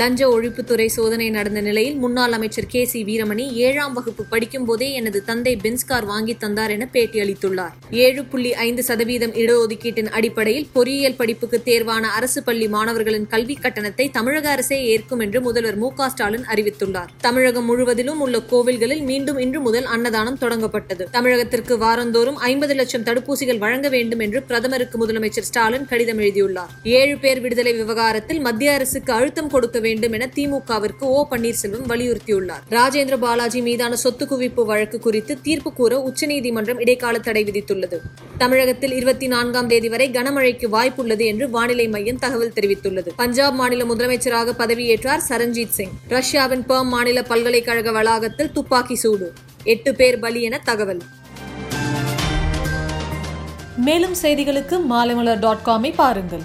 லஞ்ச ஒழிப்புத்துறை சோதனை நடந்த நிலையில் முன்னாள் அமைச்சர் கே சி வீரமணி ஏழாம் வகுப்பு படிக்கும் போதே எனது தந்தை பென்ஸ்கார் வாங்கி தந்தார் என பேட்டி அளித்துள்ளார். ஏழு புள்ளி ஐந்து சதவீதம் இடஒதுக்கீட்டின் அடிப்படையில் பொறியியல் படிப்புக்கு தேர்வான அரசு பள்ளி மாணவர்களின் கல்வி கட்டணத்தை தமிழக அரசே ஏற்கும் என்று முதல்வர் மு ஸ்டாலின் அறிவித்துள்ளார். தமிழகம் முழுவதிலும் உள்ள கோவில்களில் மீண்டும் இன்று முதல் அன்னதானம் தொடங்கப்பட்டது. தமிழகத்திற்கு வாரந்தோறும் ஐம்பது லட்சம் தடுப்பூசிகள் வழங்க வேண்டும் என்று பிரதமருக்கு முதலமைச்சர் ஸ்டாலின் கடிதம் எழுதியுள்ளார். ஏழு பேர் விடுதலை விவகாரத்தில் மத்திய அரசுக்கு அழுத்தம் கொடுக்க வேண்டும் என திமுகவிற்கு ஓ பன்னீர்செல்வம் வலியுறுத்தியுள்ளார். ராஜேந்திர பாலாஜி மீதான சொத்து குவிப்பு வழக்கு குறித்து தீர்ப்பு கூற உச்சநீதிமன்றம் இடைக்கால தடை விதித்துள்ளது. தமிழகத்தில் இருபத்தி நான்காம் தேதி வரை கனமழைக்கு வாய்ப்புள்ளது என்று வானிலை மையம் தகவல் தெரிவித்துள்ளது. பஞ்சாப் மாநில முதலமைச்சராக பதவியேற்றார் சரண்ஜீத் சிங். ரஷ்யாவின் பெர்ம் மாநில பல்கலைக்கழக வளாகத்தில் துப்பாக்கி சூடு. எட்டு பேர் பலி என தகவல். மேலும் செய்திகளுக்கு மாலைமலர் டாட் காமை பாருங்கள்.